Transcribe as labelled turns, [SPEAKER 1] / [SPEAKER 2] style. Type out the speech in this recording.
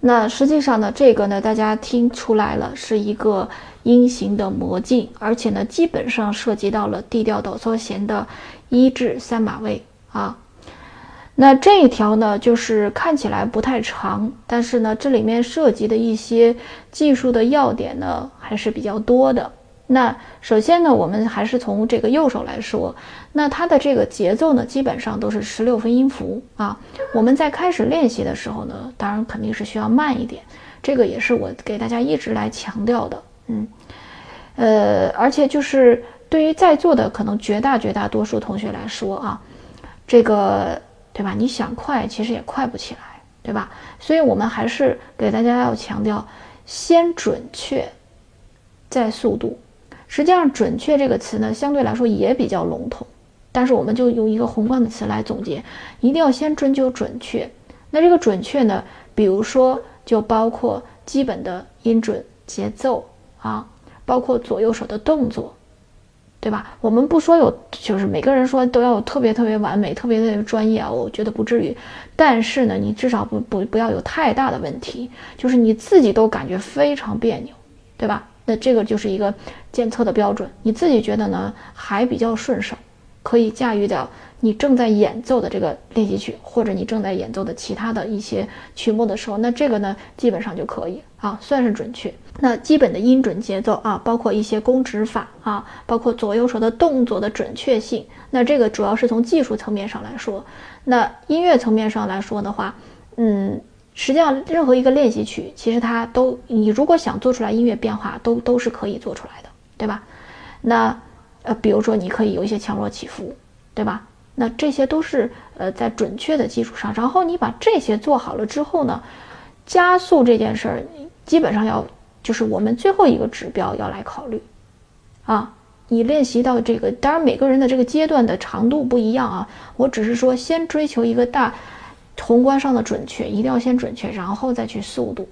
[SPEAKER 1] 那实际上呢，这个呢，大家听出来了，是一个音型的魔镜，而且呢，基本上涉及到了 D 调哆嗦弦的一至三把位啊。那这一条呢，就是看起来不太长，但是呢，这里面涉及的一些技术的要点呢，还是比较多的。那首先呢，我们还是从这个右手来说，那它的这个节奏呢，基本上都是十六分音符啊。我们在开始练习的时候呢，当然肯定是需要慢一点，这个也是我给大家一直来强调的。嗯，呃，而且就是对于在座的可能绝大绝大多数同学来说啊，这个对吧？你想快，其实也快不起来，对吧？所以我们还是给大家要强调，先准确，再速度。实际上，准确这个词呢，相对来说也比较笼统，但是我们就用一个宏观的词来总结，一定要先追求准确。那这个准确呢，比如说就包括基本的音准、节奏啊，包括左右手的动作，对吧？我们不说有，就是每个人说都要有特别特别完美、特别特别专业啊，我觉得不至于。但是呢，你至少不不不要有太大的问题，就是你自己都感觉非常别扭，对吧？那这个就是一个监测的标准，你自己觉得呢还比较顺手，可以驾驭掉你正在演奏的这个练习曲，或者你正在演奏的其他的一些曲目的时候，那这个呢基本上就可以啊，算是准确。那基本的音准节奏啊，包括一些弓指法啊，包括左右手的动作的准确性，那这个主要是从技术层面上来说。那音乐层面上来说的话，嗯。实际上，任何一个练习曲，其实它都，你如果想做出来音乐变化，都都是可以做出来的，对吧？那，呃，比如说你可以有一些强弱起伏，对吧？那这些都是呃在准确的基础上，然后你把这些做好了之后呢，加速这件事儿，基本上要就是我们最后一个指标要来考虑，啊，你练习到这个，当然每个人的这个阶段的长度不一样啊，我只是说先追求一个大。宏观上的准确一定要先准确，然后再去速度。